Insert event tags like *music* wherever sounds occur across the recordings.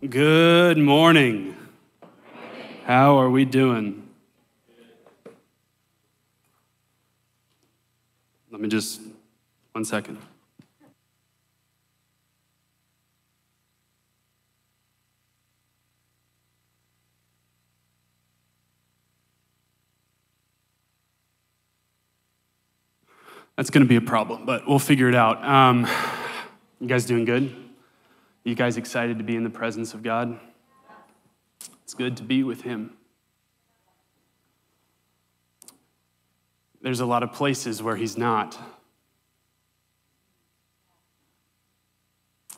Good morning. How are we doing? Let me just, one second. That's going to be a problem, but we'll figure it out. Um, you guys doing good? You guys excited to be in the presence of God? It's good to be with Him. There's a lot of places where He's not.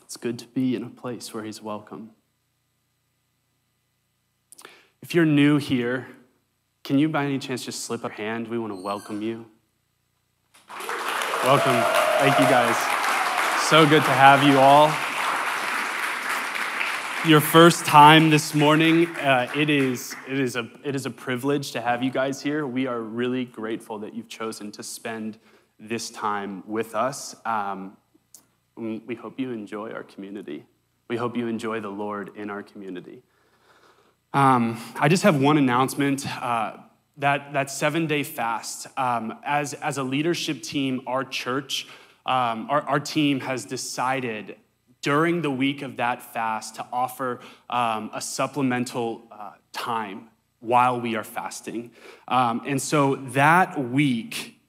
It's good to be in a place where He's welcome. If you're new here, can you by any chance just slip a hand? We want to welcome you. Welcome. Thank you guys. So good to have you all your first time this morning, uh, it, is, it, is a, it is a privilege to have you guys here. We are really grateful that you've chosen to spend this time with us. Um, we hope you enjoy our community. We hope you enjoy the Lord in our community. Um, I just have one announcement. Uh, that, that seven day fast, um, as, as a leadership team, our church, um, our, our team has decided during the week of that fast to offer um, a supplemental uh, time while we are fasting. Um, and so that week,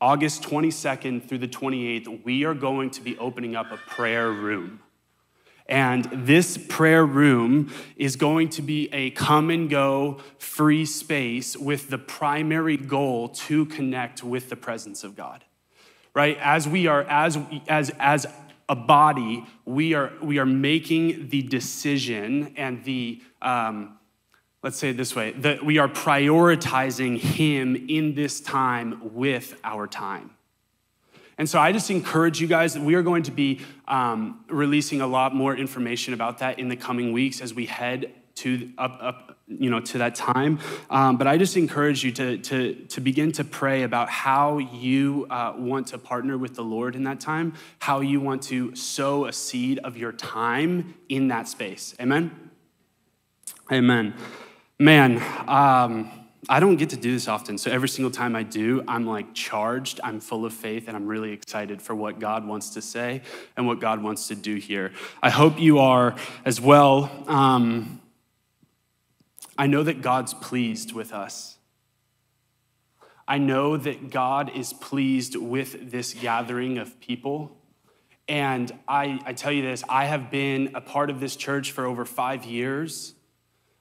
August 22nd through the 28th, we are going to be opening up a prayer room. And this prayer room is going to be a come and go free space with the primary goal to connect with the presence of God. Right? As we are, as, as, as a body, we are, we are making the decision and the, um, let's say it this way, that we are prioritizing Him in this time with our time. And so I just encourage you guys that we are going to be um, releasing a lot more information about that in the coming weeks as we head to up, up you know to that time. Um, but i just encourage you to, to, to begin to pray about how you uh, want to partner with the lord in that time how you want to sow a seed of your time in that space. Amen? Amen. Man um, i don't get to do this often so every single time i do i'm like charged i'm full of faith and i'm really excited for what god wants to say and what god wants to do here. I hope you are as well. Um, I know that God's pleased with us. I know that God is pleased with this gathering of people. And I, I tell you this I have been a part of this church for over five years.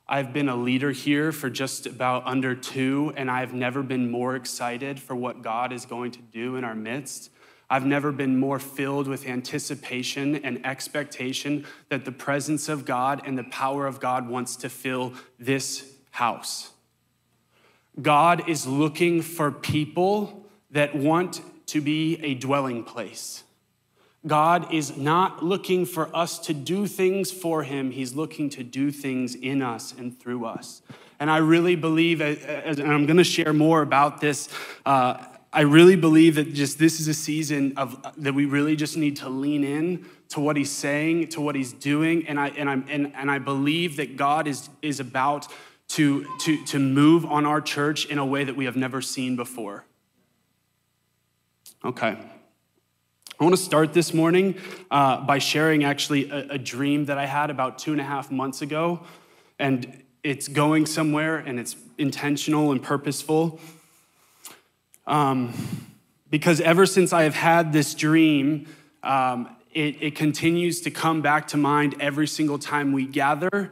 I've been a leader here for just about under two, and I've never been more excited for what God is going to do in our midst. I've never been more filled with anticipation and expectation that the presence of God and the power of God wants to fill this house. God is looking for people that want to be a dwelling place. God is not looking for us to do things for Him, He's looking to do things in us and through us. And I really believe, and I'm going to share more about this uh, I really believe that just this is a season of that we really just need to lean in to what he's saying, to what he's doing, and I and I and, and I believe that God is is about to to to move on our church in a way that we have never seen before. Okay. I want to start this morning uh, by sharing actually a, a dream that I had about two and a half months ago, and it's going somewhere and it's intentional and purposeful. Um, because ever since I have had this dream, um, it, it continues to come back to mind every single time we gather.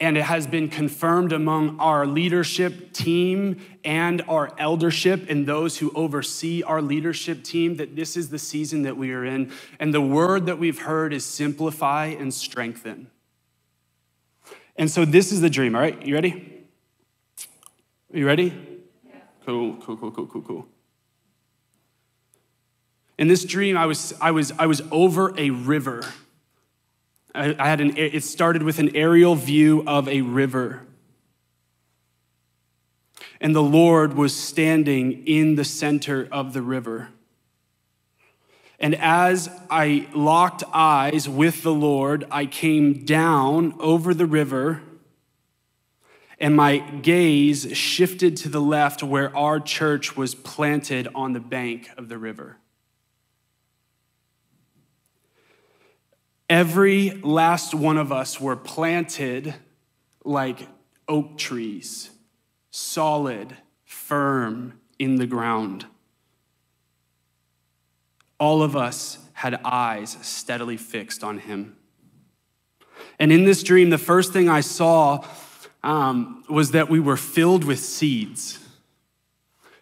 And it has been confirmed among our leadership team and our eldership and those who oversee our leadership team that this is the season that we are in. And the word that we've heard is simplify and strengthen. And so this is the dream, all right? You ready? Are you ready? Cool, cool, cool, cool, cool, cool. In this dream, I was, I was, I was over a river. I, I had an, it started with an aerial view of a river. And the Lord was standing in the center of the river. And as I locked eyes with the Lord, I came down over the river, and my gaze shifted to the left where our church was planted on the bank of the river. Every last one of us were planted like oak trees, solid, firm in the ground. All of us had eyes steadily fixed on him. And in this dream, the first thing I saw um, was that we were filled with seeds.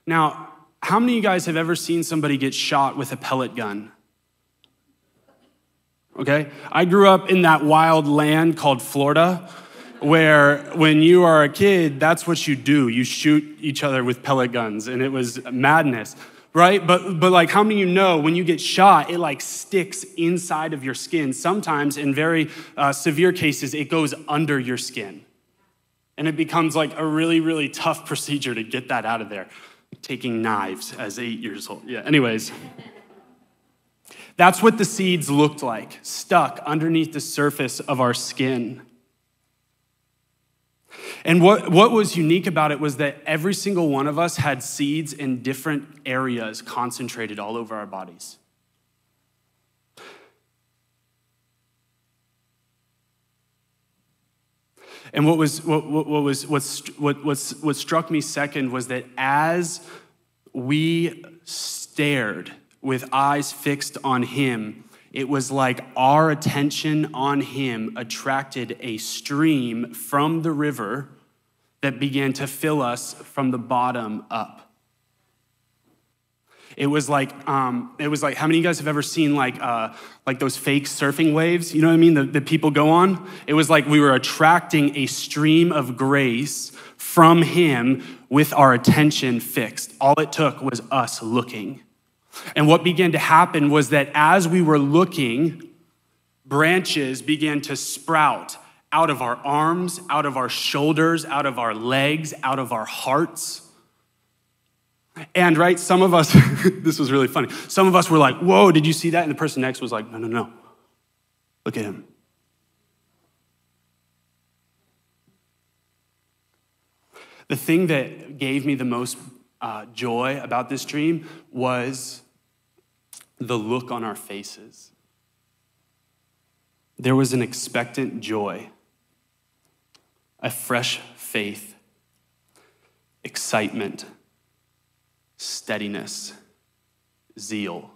Now, how many of you guys have ever seen somebody get shot with a pellet gun? okay? I grew up in that wild land called Florida, where when you are a kid, that's what you do. You shoot each other with pellet guns, and it was madness, right? But, but like, how many of you know when you get shot, it like sticks inside of your skin? Sometimes, in very uh, severe cases, it goes under your skin. And it becomes like a really, really tough procedure to get that out of there. Taking knives as eight years old. Yeah, anyways. That's what the seeds looked like, stuck underneath the surface of our skin. And what, what was unique about it was that every single one of us had seeds in different areas concentrated all over our bodies. And what was what, what, what was what, what, what struck me second was that as we stared with eyes fixed on him, it was like our attention on him attracted a stream from the river that began to fill us from the bottom up. It was like, um, it was like, how many of you guys have ever seen like, uh, like those fake surfing waves? You know what I mean? That people go on? It was like we were attracting a stream of grace from Him with our attention fixed. All it took was us looking. And what began to happen was that as we were looking, branches began to sprout out of our arms, out of our shoulders, out of our legs, out of our hearts. And right, some of us, *laughs* this was really funny. Some of us were like, whoa, did you see that? And the person next was like, no, no, no. Look at him. The thing that gave me the most uh, joy about this dream was the look on our faces. There was an expectant joy, a fresh faith, excitement, steadiness, zeal.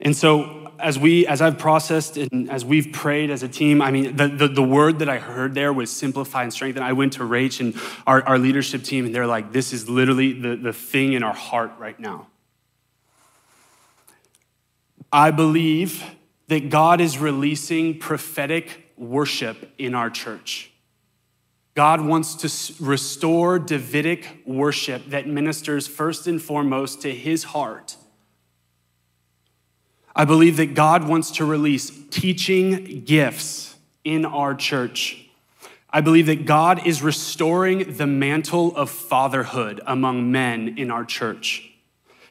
And so, as we, as I've processed and as we've prayed as a team, I mean, the, the, the word that I heard there was simplify and strengthen. I went to Rach and our, our leadership team, and they're like, this is literally the, the thing in our heart right now. I believe that God is releasing prophetic worship in our church. God wants to restore Davidic worship that ministers first and foremost to his heart. I believe that God wants to release teaching gifts in our church. I believe that God is restoring the mantle of fatherhood among men in our church.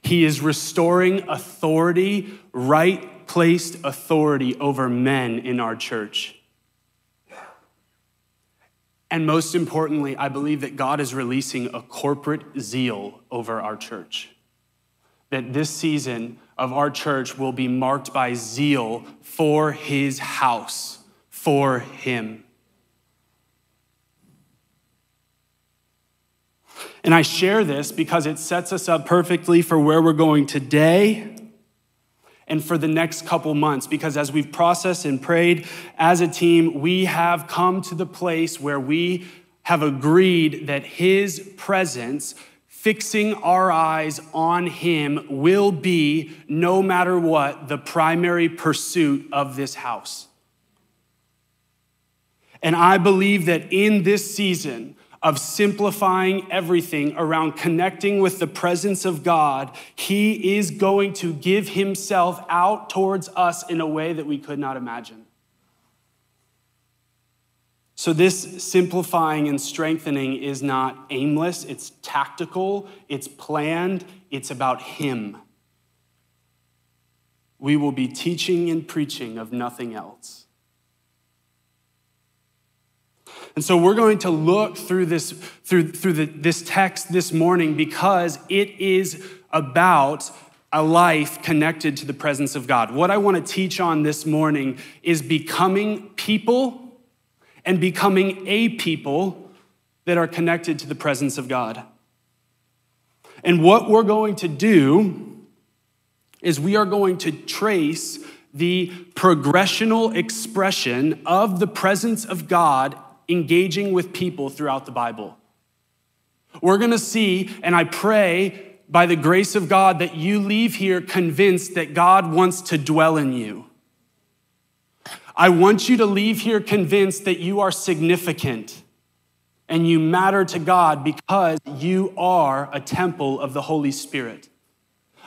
He is restoring authority, right placed authority over men in our church. And most importantly, I believe that God is releasing a corporate zeal over our church. That this season of our church will be marked by zeal for his house, for him. And I share this because it sets us up perfectly for where we're going today and for the next couple months because as we've processed and prayed as a team, we have come to the place where we have agreed that His presence, fixing our eyes on Him, will be, no matter what, the primary pursuit of this house. And I believe that in this season, of simplifying everything around connecting with the presence of God, He is going to give Himself out towards us in a way that we could not imagine. So, this simplifying and strengthening is not aimless, it's tactical, it's planned, it's about Him. We will be teaching and preaching of nothing else. And so we're going to look through this, through, through the, this text this morning because it is about a life connected to the presence of God. What I want to teach on this morning is becoming people and becoming a people that are connected to the presence of God. And what we're going to do is we are going to trace the progressional expression of the presence of God engaging with people throughout the Bible. We're gonna see, and I pray by the grace of God that you leave here convinced that God wants to dwell in you. I want you to leave here convinced that you are significant and you matter to God because you are a temple of the Holy Spirit.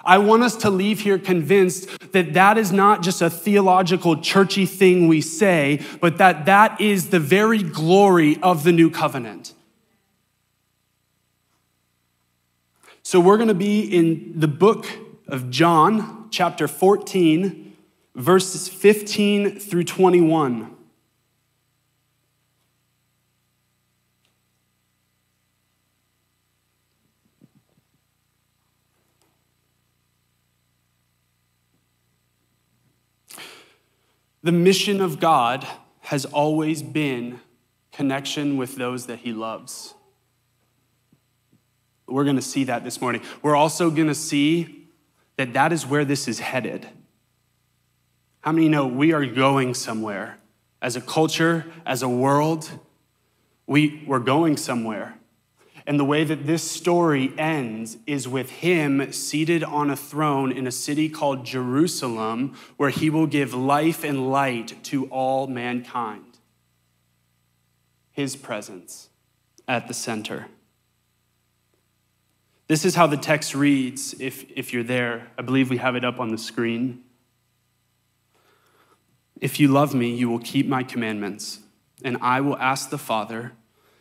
I want us to leave here convinced that that is not just a theological, churchy thing we say, but that that is the very glory of the new covenant. So we're going to be in the book of John, chapter 14, verses 15 through 21. The mission of God has always been connection with those that he loves. We're going to see that this morning. We're also going to see that that is where this is headed. How many know we are going somewhere? As a culture, as a world, we, we're going somewhere. And the way that this story ends is with him seated on a throne in a city called Jerusalem, where he will give life and light to all mankind. His presence at the center. This is how the text reads, if, if you're there. I believe we have it up on the screen. If you love me, you will keep my commandments, and I will ask the Father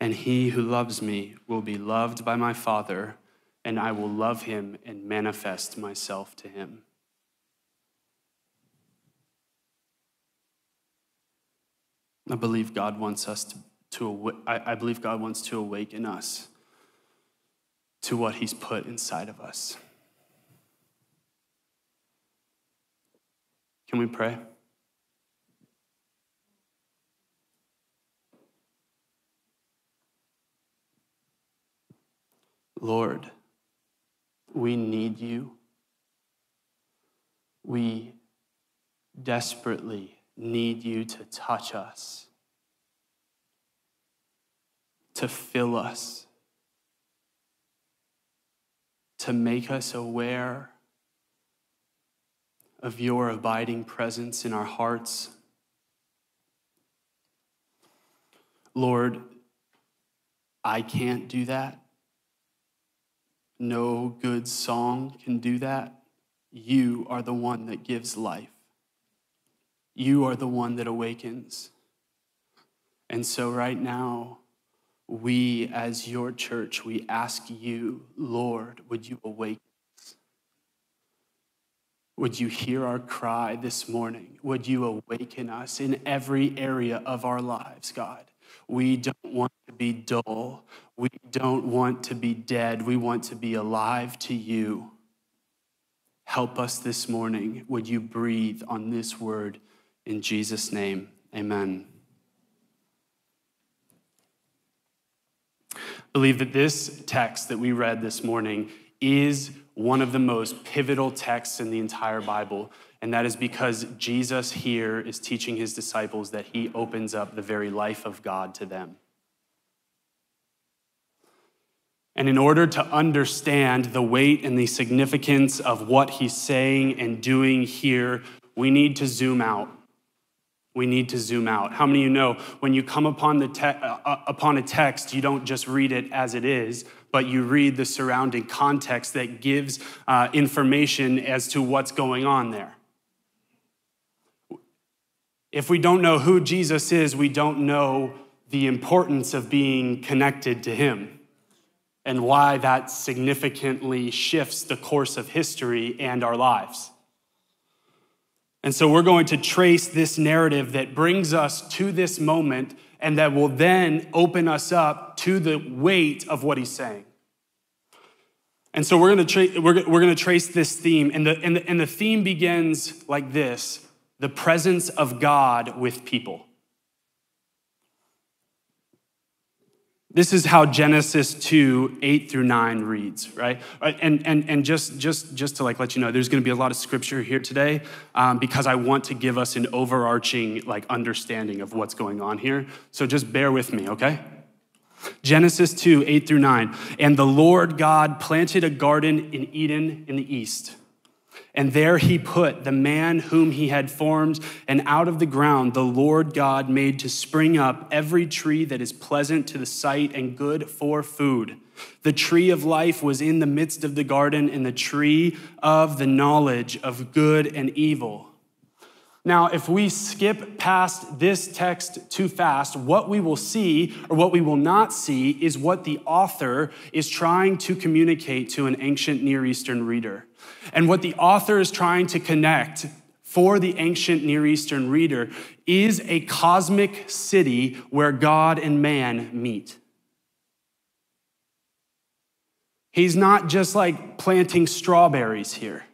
and he who loves me will be loved by my Father, and I will love him and manifest myself to him. I believe God wants us to, to I believe God wants to awaken us to what he's put inside of us. Can we pray? Lord, we need you. We desperately need you to touch us, to fill us, to make us aware of your abiding presence in our hearts. Lord, I can't do that. No good song can do that. You are the one that gives life. You are the one that awakens. And so, right now, we as your church, we ask you, Lord, would you awaken us? Would you hear our cry this morning? Would you awaken us in every area of our lives, God? We don't want to be dull. We don't want to be dead. We want to be alive to you. Help us this morning. Would you breathe on this word in Jesus' name? Amen. believe that this text that we read this morning is one of the most pivotal texts in the entire Bible. And that is because Jesus here is teaching his disciples that he opens up the very life of God to them. And in order to understand the weight and the significance of what he's saying and doing here, we need to zoom out. We need to zoom out. How many of you know when you come upon, the te- uh, uh, upon a text, you don't just read it as it is, but you read the surrounding context that gives uh, information as to what's going on there? If we don't know who Jesus is, we don't know the importance of being connected to him and why that significantly shifts the course of history and our lives. And so we're going to trace this narrative that brings us to this moment and that will then open us up to the weight of what he's saying. And so we're going to, tra- we're, we're going to trace this theme. And the, and, the, and the theme begins like this the presence of God with people. This is how Genesis 2, 8 through 9 reads, right? And, and, and just, just, just to like let you know, there's gonna be a lot of scripture here today um, because I want to give us an overarching like understanding of what's going on here. So just bear with me, okay? Genesis 2, 8 through 9. And the Lord God planted a garden in Eden in the east and there he put the man whom he had formed, and out of the ground the Lord God made to spring up every tree that is pleasant to the sight and good for food. The tree of life was in the midst of the garden, and the tree of the knowledge of good and evil. Now, if we skip past this text too fast, what we will see or what we will not see is what the author is trying to communicate to an ancient Near Eastern reader. And what the author is trying to connect for the ancient Near Eastern reader is a cosmic city where God and man meet. He's not just like planting strawberries here.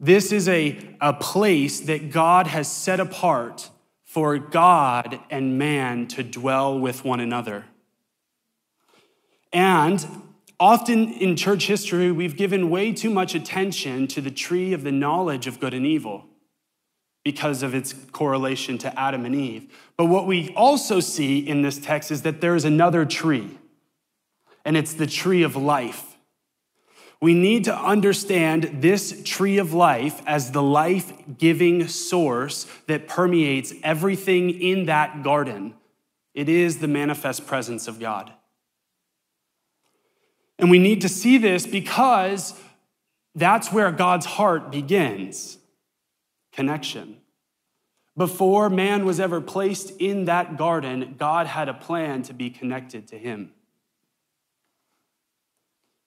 This is a, a place that God has set apart for God and man to dwell with one another. And Often in church history, we've given way too much attention to the tree of the knowledge of good and evil because of its correlation to Adam and Eve. But what we also see in this text is that there is another tree, and it's the tree of life. We need to understand this tree of life as the life giving source that permeates everything in that garden. It is the manifest presence of God. And we need to see this because that's where God's heart begins connection. Before man was ever placed in that garden, God had a plan to be connected to him.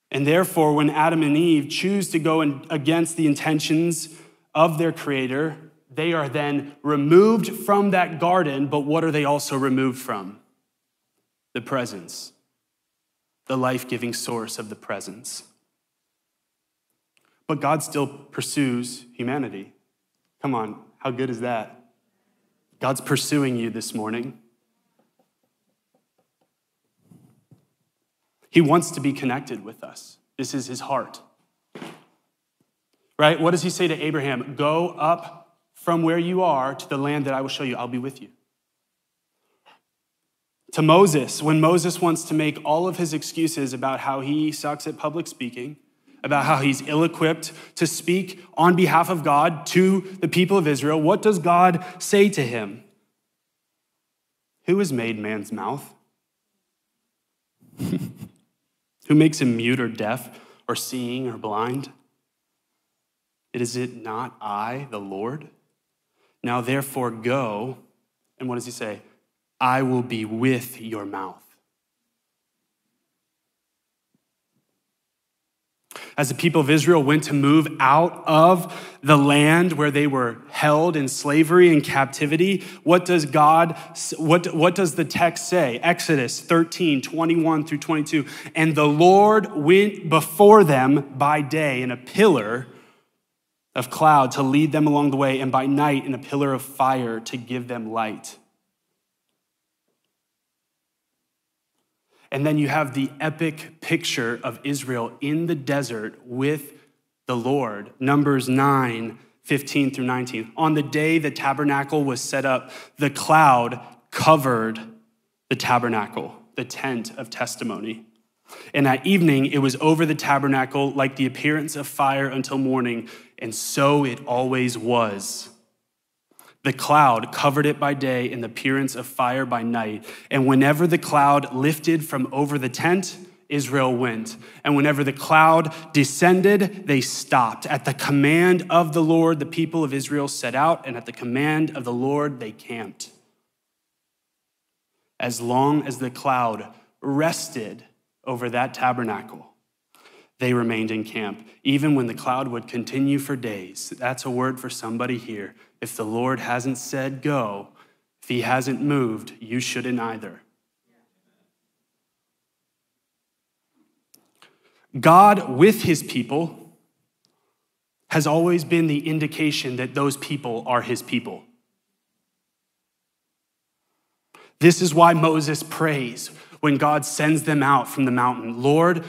And therefore, when Adam and Eve choose to go against the intentions of their Creator, they are then removed from that garden, but what are they also removed from? The presence the life giving source of the presence. But God still pursues humanity. Come on, how good is that? God's pursuing you this morning. He wants to be connected with us. This is his heart. Right? What does he say to Abraham? Go up from where you are to the land that I will show you. I'll be with you to Moses when Moses wants to make all of his excuses about how he sucks at public speaking, about how he's ill equipped to speak on behalf of God to the people of Israel. What does God say to him? Who has made man's mouth? *laughs* Who makes him mute or deaf or seeing or blind? Is it not I, the Lord? Now therefore go, and what does he say? I will be with your mouth. as the people of Israel went to move out of the land where they were held in slavery and captivity, what does God, what, what does the text say? Exodus 13, 21 through 22. And the Lord went before them by day in a pillar of cloud to lead them along the way, and by night in a pillar of fire to give them light. And then you have the epic picture of Israel in the desert with the Lord. Numbers 9, 15 through 19. On the day the tabernacle was set up, the cloud covered the tabernacle, the tent of testimony. And at evening, it was over the tabernacle like the appearance of fire until morning, and so it always was. The cloud covered it by day and the appearance of fire by night. And whenever the cloud lifted from over the tent, Israel went. And whenever the cloud descended, they stopped. At the command of the Lord, the people of Israel set out, and at the command of the Lord, they camped. As long as the cloud rested over that tabernacle, they remained in camp, even when the cloud would continue for days. That's a word for somebody here. If the Lord hasn't said go, if he hasn't moved, you shouldn't either. God with his people has always been the indication that those people are his people. This is why Moses prays when God sends them out from the mountain Lord,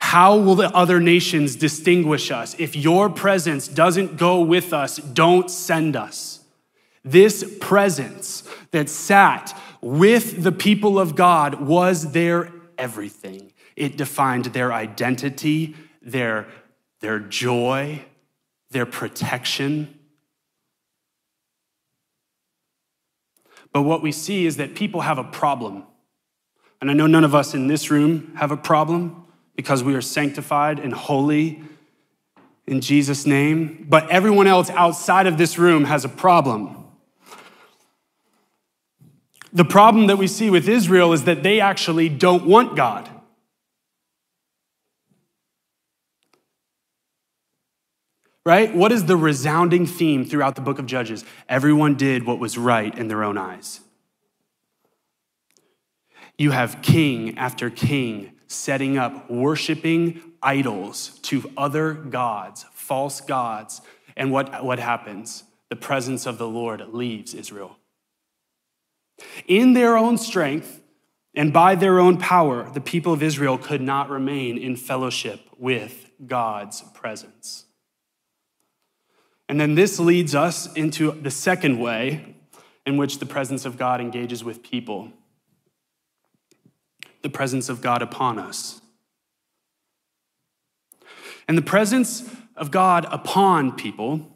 how will the other nations distinguish us? If your presence doesn't go with us, don't send us. This presence that sat with the people of God was their everything. It defined their identity, their, their joy, their protection. But what we see is that people have a problem. And I know none of us in this room have a problem because we are sanctified and holy in Jesus' name. But everyone else outside of this room has a problem. The problem that we see with Israel is that they actually don't want God. Right? What is the resounding theme throughout the book of Judges? Everyone did what was right in their own eyes. You have king after king setting up worshiping idols to other gods, false gods. And what, what happens? The presence of the Lord leaves Israel. In their own strength and by their own power, the people of Israel could not remain in fellowship with God's presence. And then this leads us into the second way in which the presence of God engages with people the presence of God upon us. And the presence of God upon people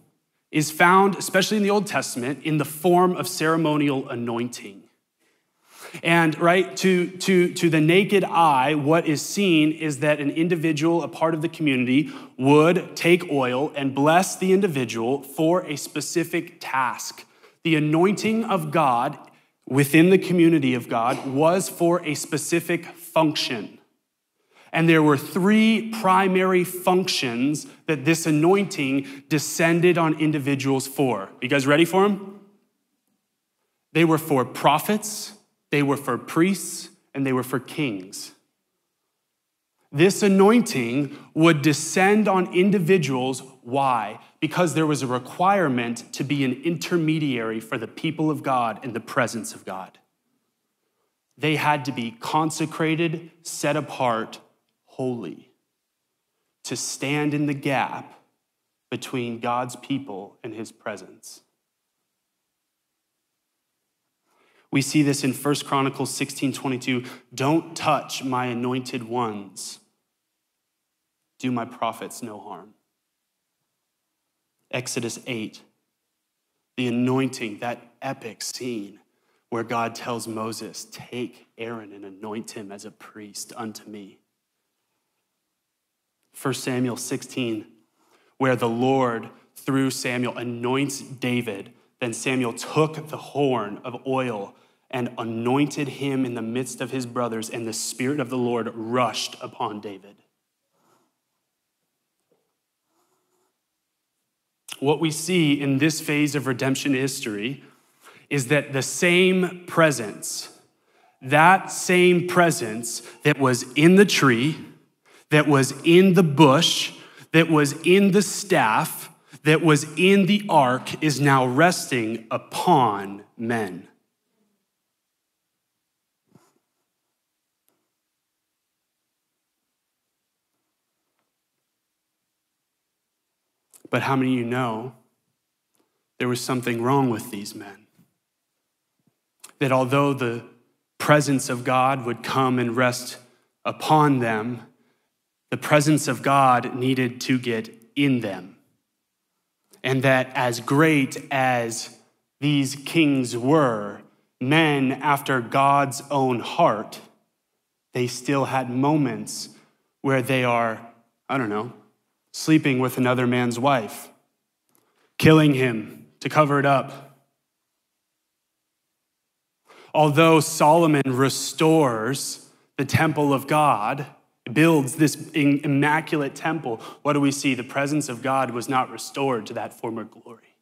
is found, especially in the Old Testament, in the form of ceremonial anointing. And right to, to, to the naked eye, what is seen is that an individual, a part of the community, would take oil and bless the individual for a specific task. The anointing of God within the community of God was for a specific function. And there were three primary functions that this anointing descended on individuals for. You guys ready for them? They were for prophets, they were for priests, and they were for kings. This anointing would descend on individuals. Why? Because there was a requirement to be an intermediary for the people of God in the presence of God. They had to be consecrated, set apart, holy, to stand in the gap between God's people and his presence. We see this in 1 Chronicles 16 22. Don't touch my anointed ones do my prophets no harm. Exodus 8, the anointing, that epic scene where God tells Moses, Take Aaron and anoint him as a priest unto me. 1 Samuel 16, where the Lord, through Samuel, anoints David. Then Samuel took the horn of oil and anointed him in the midst of his brothers, and the Spirit of the Lord rushed upon David. What we see in this phase of redemption history is that the same presence, that same presence that was in the tree, that was in the bush, that was in the staff, that was in the ark, is now resting upon men. But how many of you know there was something wrong with these men? That although the presence of God would come and rest upon them, the presence of God needed to get in them. And that as great as these kings were, men after God's own heart, they still had moments where they are, I don't know, sleeping with another man's wife, killing him to cover it up. Although Solomon restores the temple of God, builds this immaculate temple, what do we see? The presence of God was not restored to that former glory.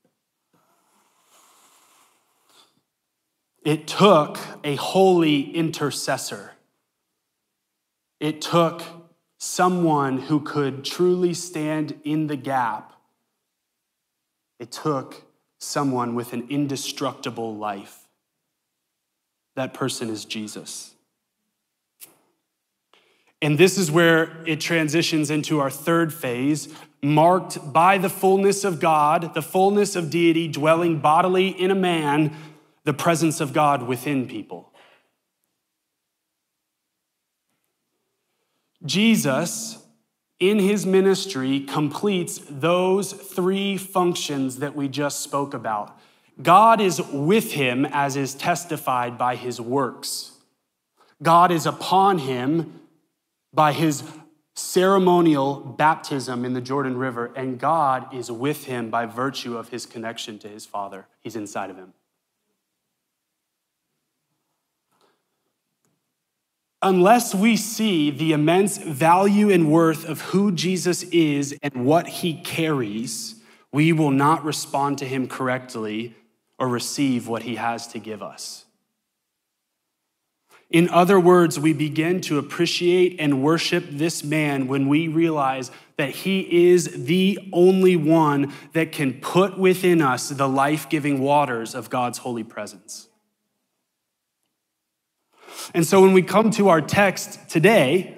It took a holy intercessor. It took someone who could truly stand in the gap, it took someone with an indestructible life. That person is Jesus. And this is where it transitions into our third phase, marked by the fullness of God, the fullness of deity dwelling bodily in a man, the presence of God within people. Jesus, in his ministry, completes those three functions that we just spoke about. God is with him, as is testified by his works. God is upon him by his ceremonial baptism in the Jordan River, and God is with him by virtue of his connection to his Father. He's inside of him. Unless we see the immense value and worth of who Jesus is and what he carries, we will not respond to him correctly or receive what he has to give us. In other words, we begin to appreciate and worship this man when we realize that he is the only one that can put within us the life giving waters of God's holy presence. And so when we come to our text today,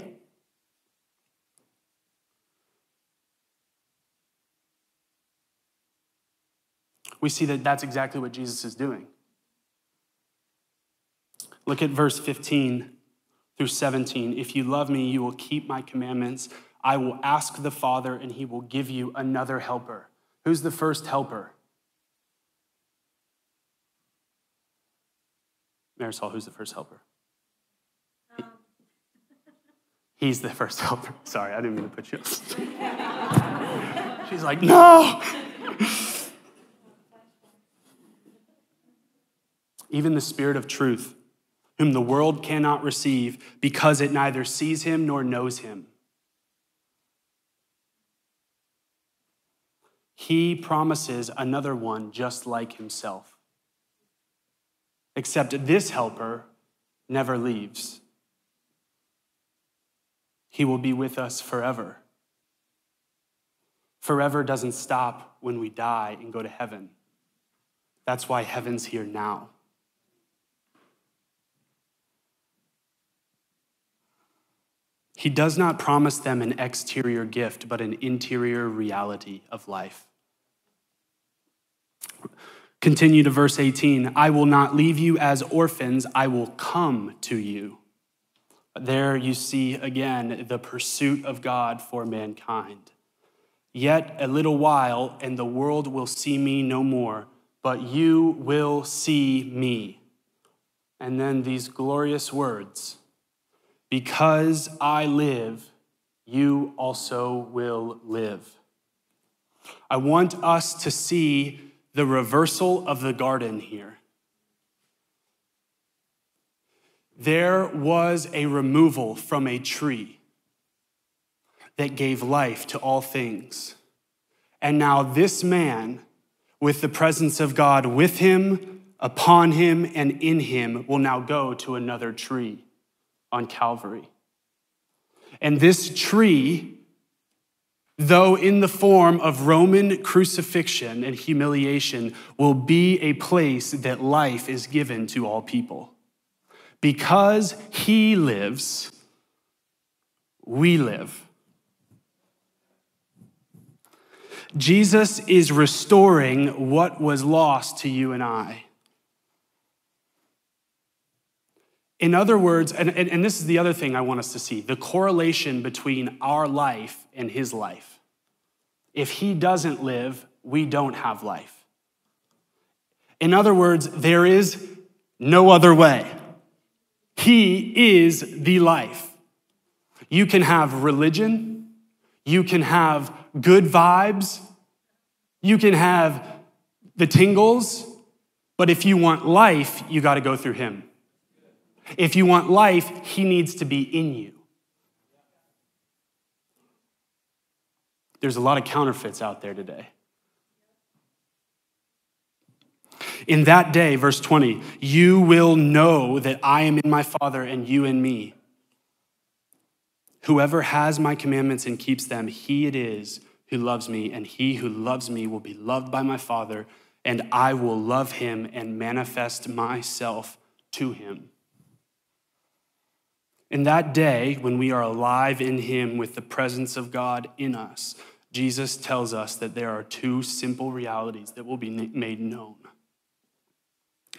we see that that's exactly what Jesus is doing. Look at verse 15 through 17. If you love me, you will keep my commandments. I will ask the Father, and he will give you another helper. Who's the first helper? Marisol, who's the first helper? He's the first helper. *laughs* Sorry, I didn't mean to put you. She's like, no. Even the Spirit of truth, whom the world cannot receive because it neither sees him nor knows him. He promises another one just like himself. Except this helper never leaves. He will be with us forever. Forever doesn't stop when we die and go to heaven. That's why heaven's here now. He does not promise them an exterior gift, but an interior reality of life. Continue to verse 18 I will not leave you as orphans, I will come to you. There you see again the pursuit of God for mankind. Yet a little while, and the world will see me no more, but you will see me. and then these glorious words Because I live, you also will live. I want us to see the reversal of the garden here. There was a removal from a tree that gave life to all things. And now, this man, with the presence of God with him, upon him, and in him, will now go to another tree on Calvary. And this tree, though in the form of Roman crucifixion and humiliation, will be a place that life is given to all people. Because he lives, we live. Jesus is restoring what was lost to you and I. In other words, and, and, and, this is the other thing I want us to see the correlation between our life and his life. If he doesn't live, we don't have life. In other words, there is no other way. He is the life. You can have religion, you can have good vibes, you can have the tingles, but if you want life, you got to go through him. If you want life, he needs to be in you. There's a lot of counterfeits out there today. In that day, verse 20, you will know that I am in my Father and you in me. Whoever has my commandments and keeps them, he it is who loves me, and he who loves me will be loved by my Father, and I will love him and manifest myself to him. In that day, when we are alive in him with the presence of God in us, Jesus tells us that there are two simple realities that will be made known.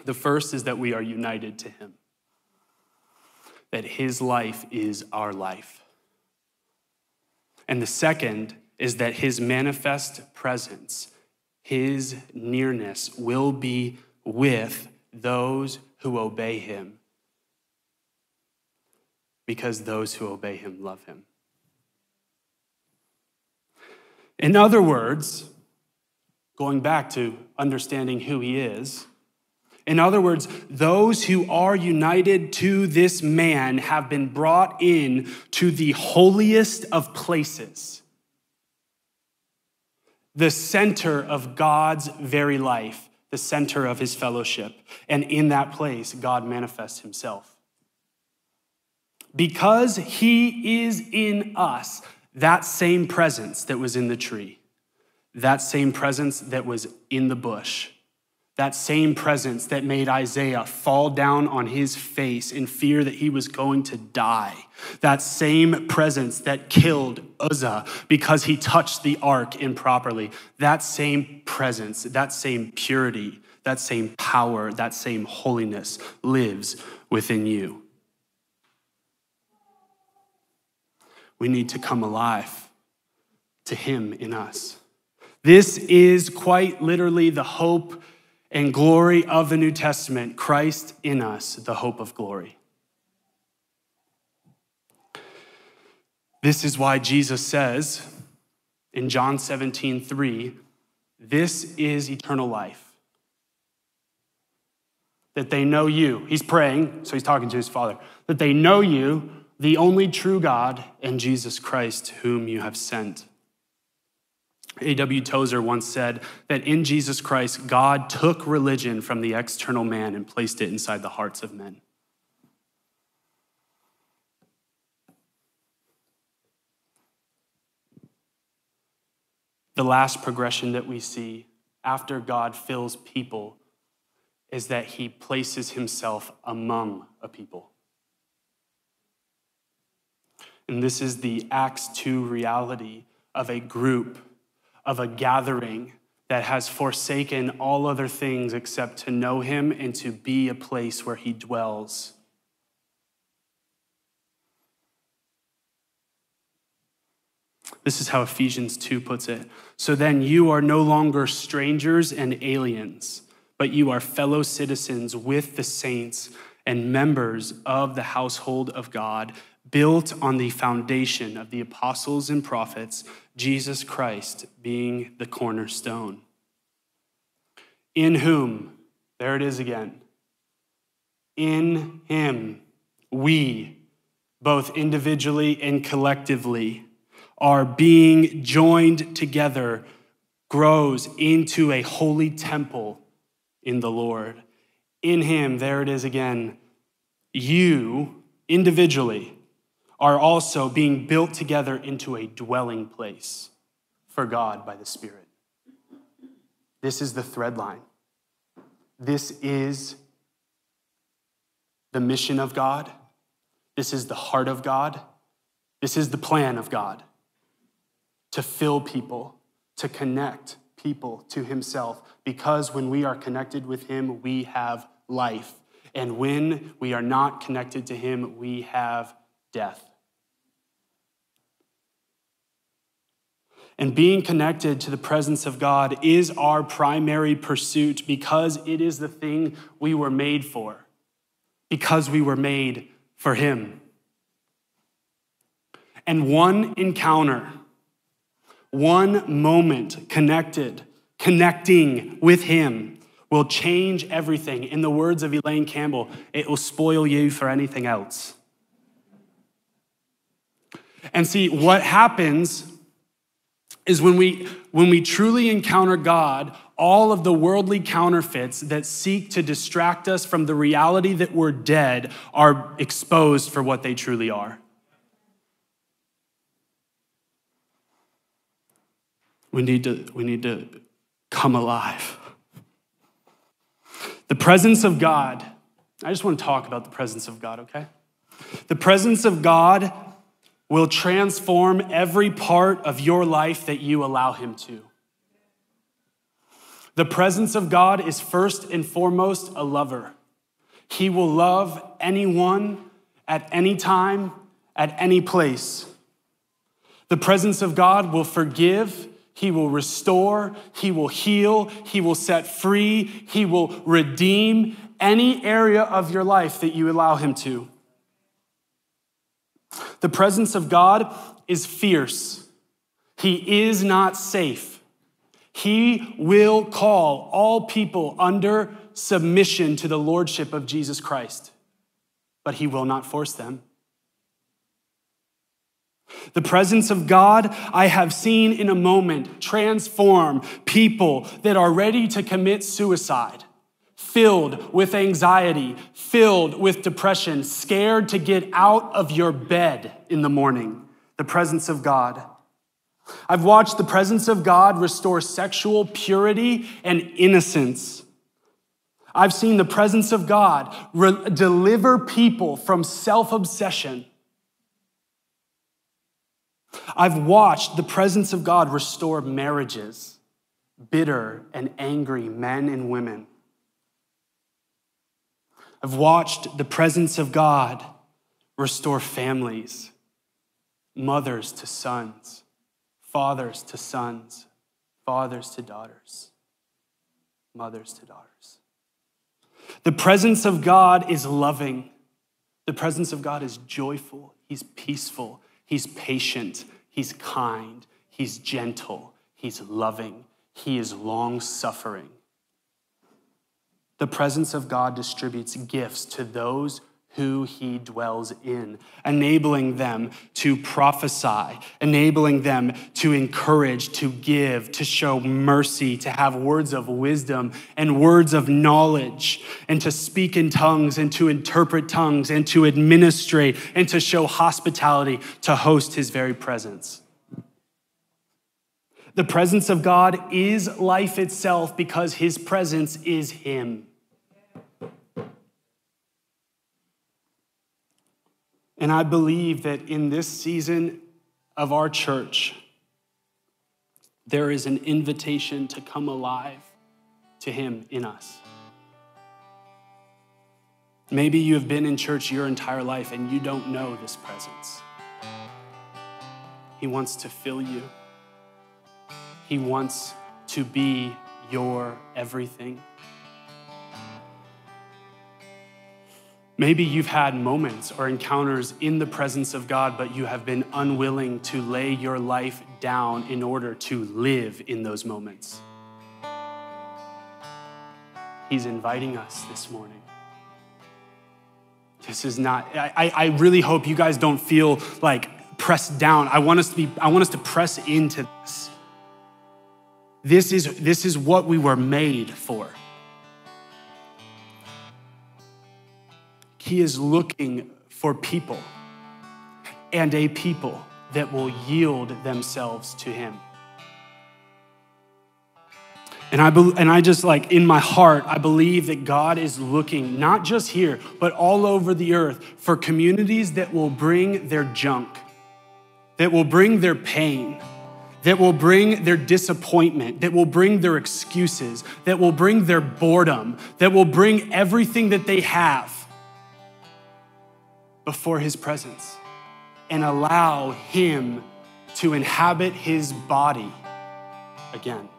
The first is that we are united to him, that his life is our life. And the second is that his manifest presence, his nearness, will be with those who obey him, because those who obey him love him. In other words, going back to understanding who he is, in other words, those who are united to this man have been brought in to the holiest of places, the center of God's very life, the center of his fellowship. And in that place, God manifests himself. Because he is in us, that same presence that was in the tree, that same presence that was in the bush that same presence that made Isaiah fall down on his face in fear that he was going to die. That same presence that killed Uzzah because he touched the ark improperly. That same presence, that same purity, that same power, that same holiness lives within you. We need to come alive to him in us. This is quite literally the hope and glory of the New Testament, Christ in us, the hope of glory. This is why Jesus says in John 17, 3, this is eternal life. That they know you. He's praying, so he's talking to his Father. That they know you, the only true God, and Jesus Christ, whom you have sent. A.W. Tozer once said that in Jesus Christ, God took religion from the external man and placed it inside the hearts of men. The last progression that we see after God fills people is that he places himself among a people. And this is the Acts 2 reality of a group of a gathering that has forsaken all other things except to know him and to be a place where he dwells. This is how Ephesians 2 puts it. So then you are no longer strangers and aliens, but you are fellow citizens with the saints and members of the household of God, built on the foundation of the apostles and prophets, Jesus Christ being the cornerstone. In whom, there it is again, in him, we, both individually and collectively, are being joined together, grows into a holy temple in the Lord. In him, there it is again, you individually are also being built together into a dwelling place for God by the Spirit. This is the thread line. This is the mission of God. This is the heart of God. This is the plan of God to fill people, to connect people to Himself. Because when we are connected with Him, we have life. And when we are not connected to Him, we have death. And being connected to the presence of God is our primary pursuit because it is the thing we were made for, because we were made for Him. And one encounter, one moment connected, connecting with Him, will change everything. In the words of Elaine Campbell, it will spoil you for anything else. And see, what happens is when we when we truly encounter God, all of the worldly counterfeits that seek to distract us from the reality that we're dead are exposed for what they truly are. We need to, we need to come alive. The presence of God, I just want to talk about the presence of God, okay? The presence of God will transform every part of your life that you allow Him to. The presence of God is first and foremost a lover. He will love anyone at any time, at any place. The presence of God will forgive, He will restore, He will heal, He will set free, He will redeem any area of your life that you allow Him to. The presence of God is fierce. He is not safe. He will call all people under submission to the lordship of Jesus Christ, but he will not force them. The presence of God I have seen in a moment transform people that are ready to commit suicide filled with anxiety, filled with depression, scared to get out of your bed in the morning. The presence of God. I've watched the presence of God restore sexual purity and innocence. I've seen the presence of God re- deliver people from self obsession. I've watched the presence of God restore marriages, bitter and angry men and women. I've watched the presence of God restore families, mothers to sons, fathers to sons, fathers to daughters, mothers to daughters. The presence of God is loving. The presence of God is joyful. He's peaceful. He's patient. He's kind. He's gentle. He's loving. He is long suffering. The presence of God distributes gifts to those who he dwells in, enabling them to prophesy, enabling them to encourage, to give, to show mercy, to have words of wisdom and words of knowledge, and to speak in tongues and to interpret tongues and to administrate and to show hospitality, to host his very presence. The presence of God is life itself because his presence is him. And I believe that in this season of our church, there is an invitation to come alive to Him in us. Maybe you have been in church your entire life and you don't know this presence. He wants to fill you, He wants to be your everything. Maybe you've had moments or encounters in the presence of God, but you have been unwilling to lay your life down in order to live in those moments. He's inviting us this morning. This is not, I, I really hope you guys don't feel like pressed down. I want us to be, I want us to press into this. This is, this is what we were made for. He is looking for people and a people that will yield themselves to Him. And I, be, and I just like in my heart, I believe that God is looking, not just here, but all over the earth for communities that will bring their junk, that will bring their pain, that will bring their disappointment, that will bring their excuses, that will bring their boredom, that will bring everything that they have before His presence and allow Him to inhabit His body again.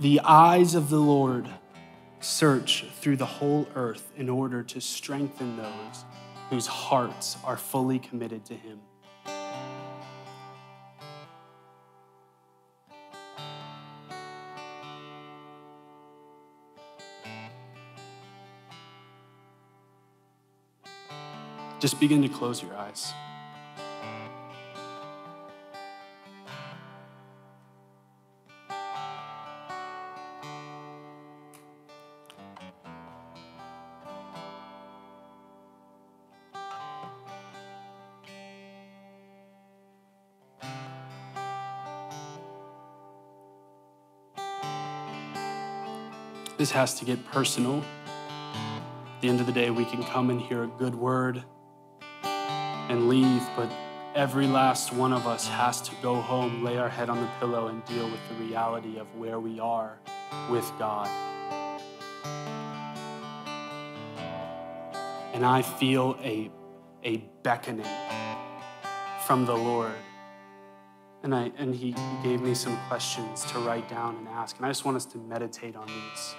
The eyes of the Lord search through the whole earth in order to strengthen those whose hearts are fully committed to Him. Just begin to close your eyes. This has to get personal. At the end of the day, we can come and hear a good word and leave, but every last one of us has to go home, lay our head on the pillow, and deal with the reality of where we are with God. And I feel a, a beckoning from the Lord. And, I, and he, he gave me some questions to write down and ask. And I just want us to meditate on these.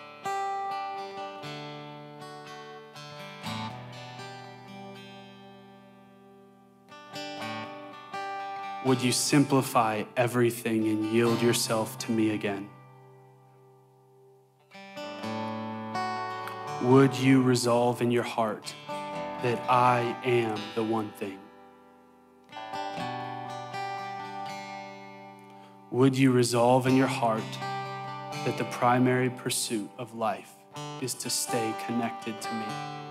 Would you simplify everything and yield yourself to me again? Would you resolve in your heart that I am the one thing? Would you resolve in your heart that the primary pursuit of life is to stay connected to me?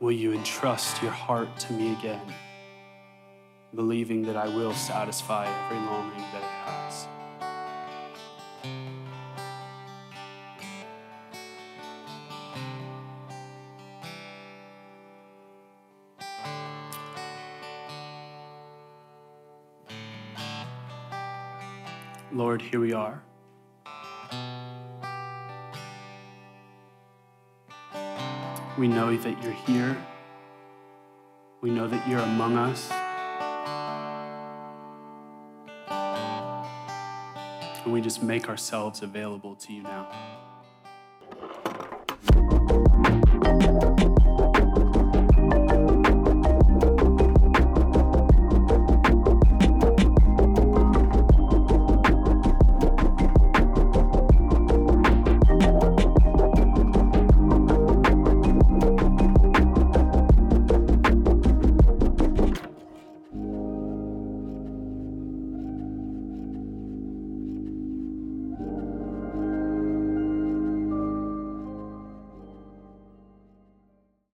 Will you entrust your heart to me again, believing that I will satisfy every longing that it has? Lord, here we are. We know that you're here. We know that you're among us. And we just make ourselves available to you now.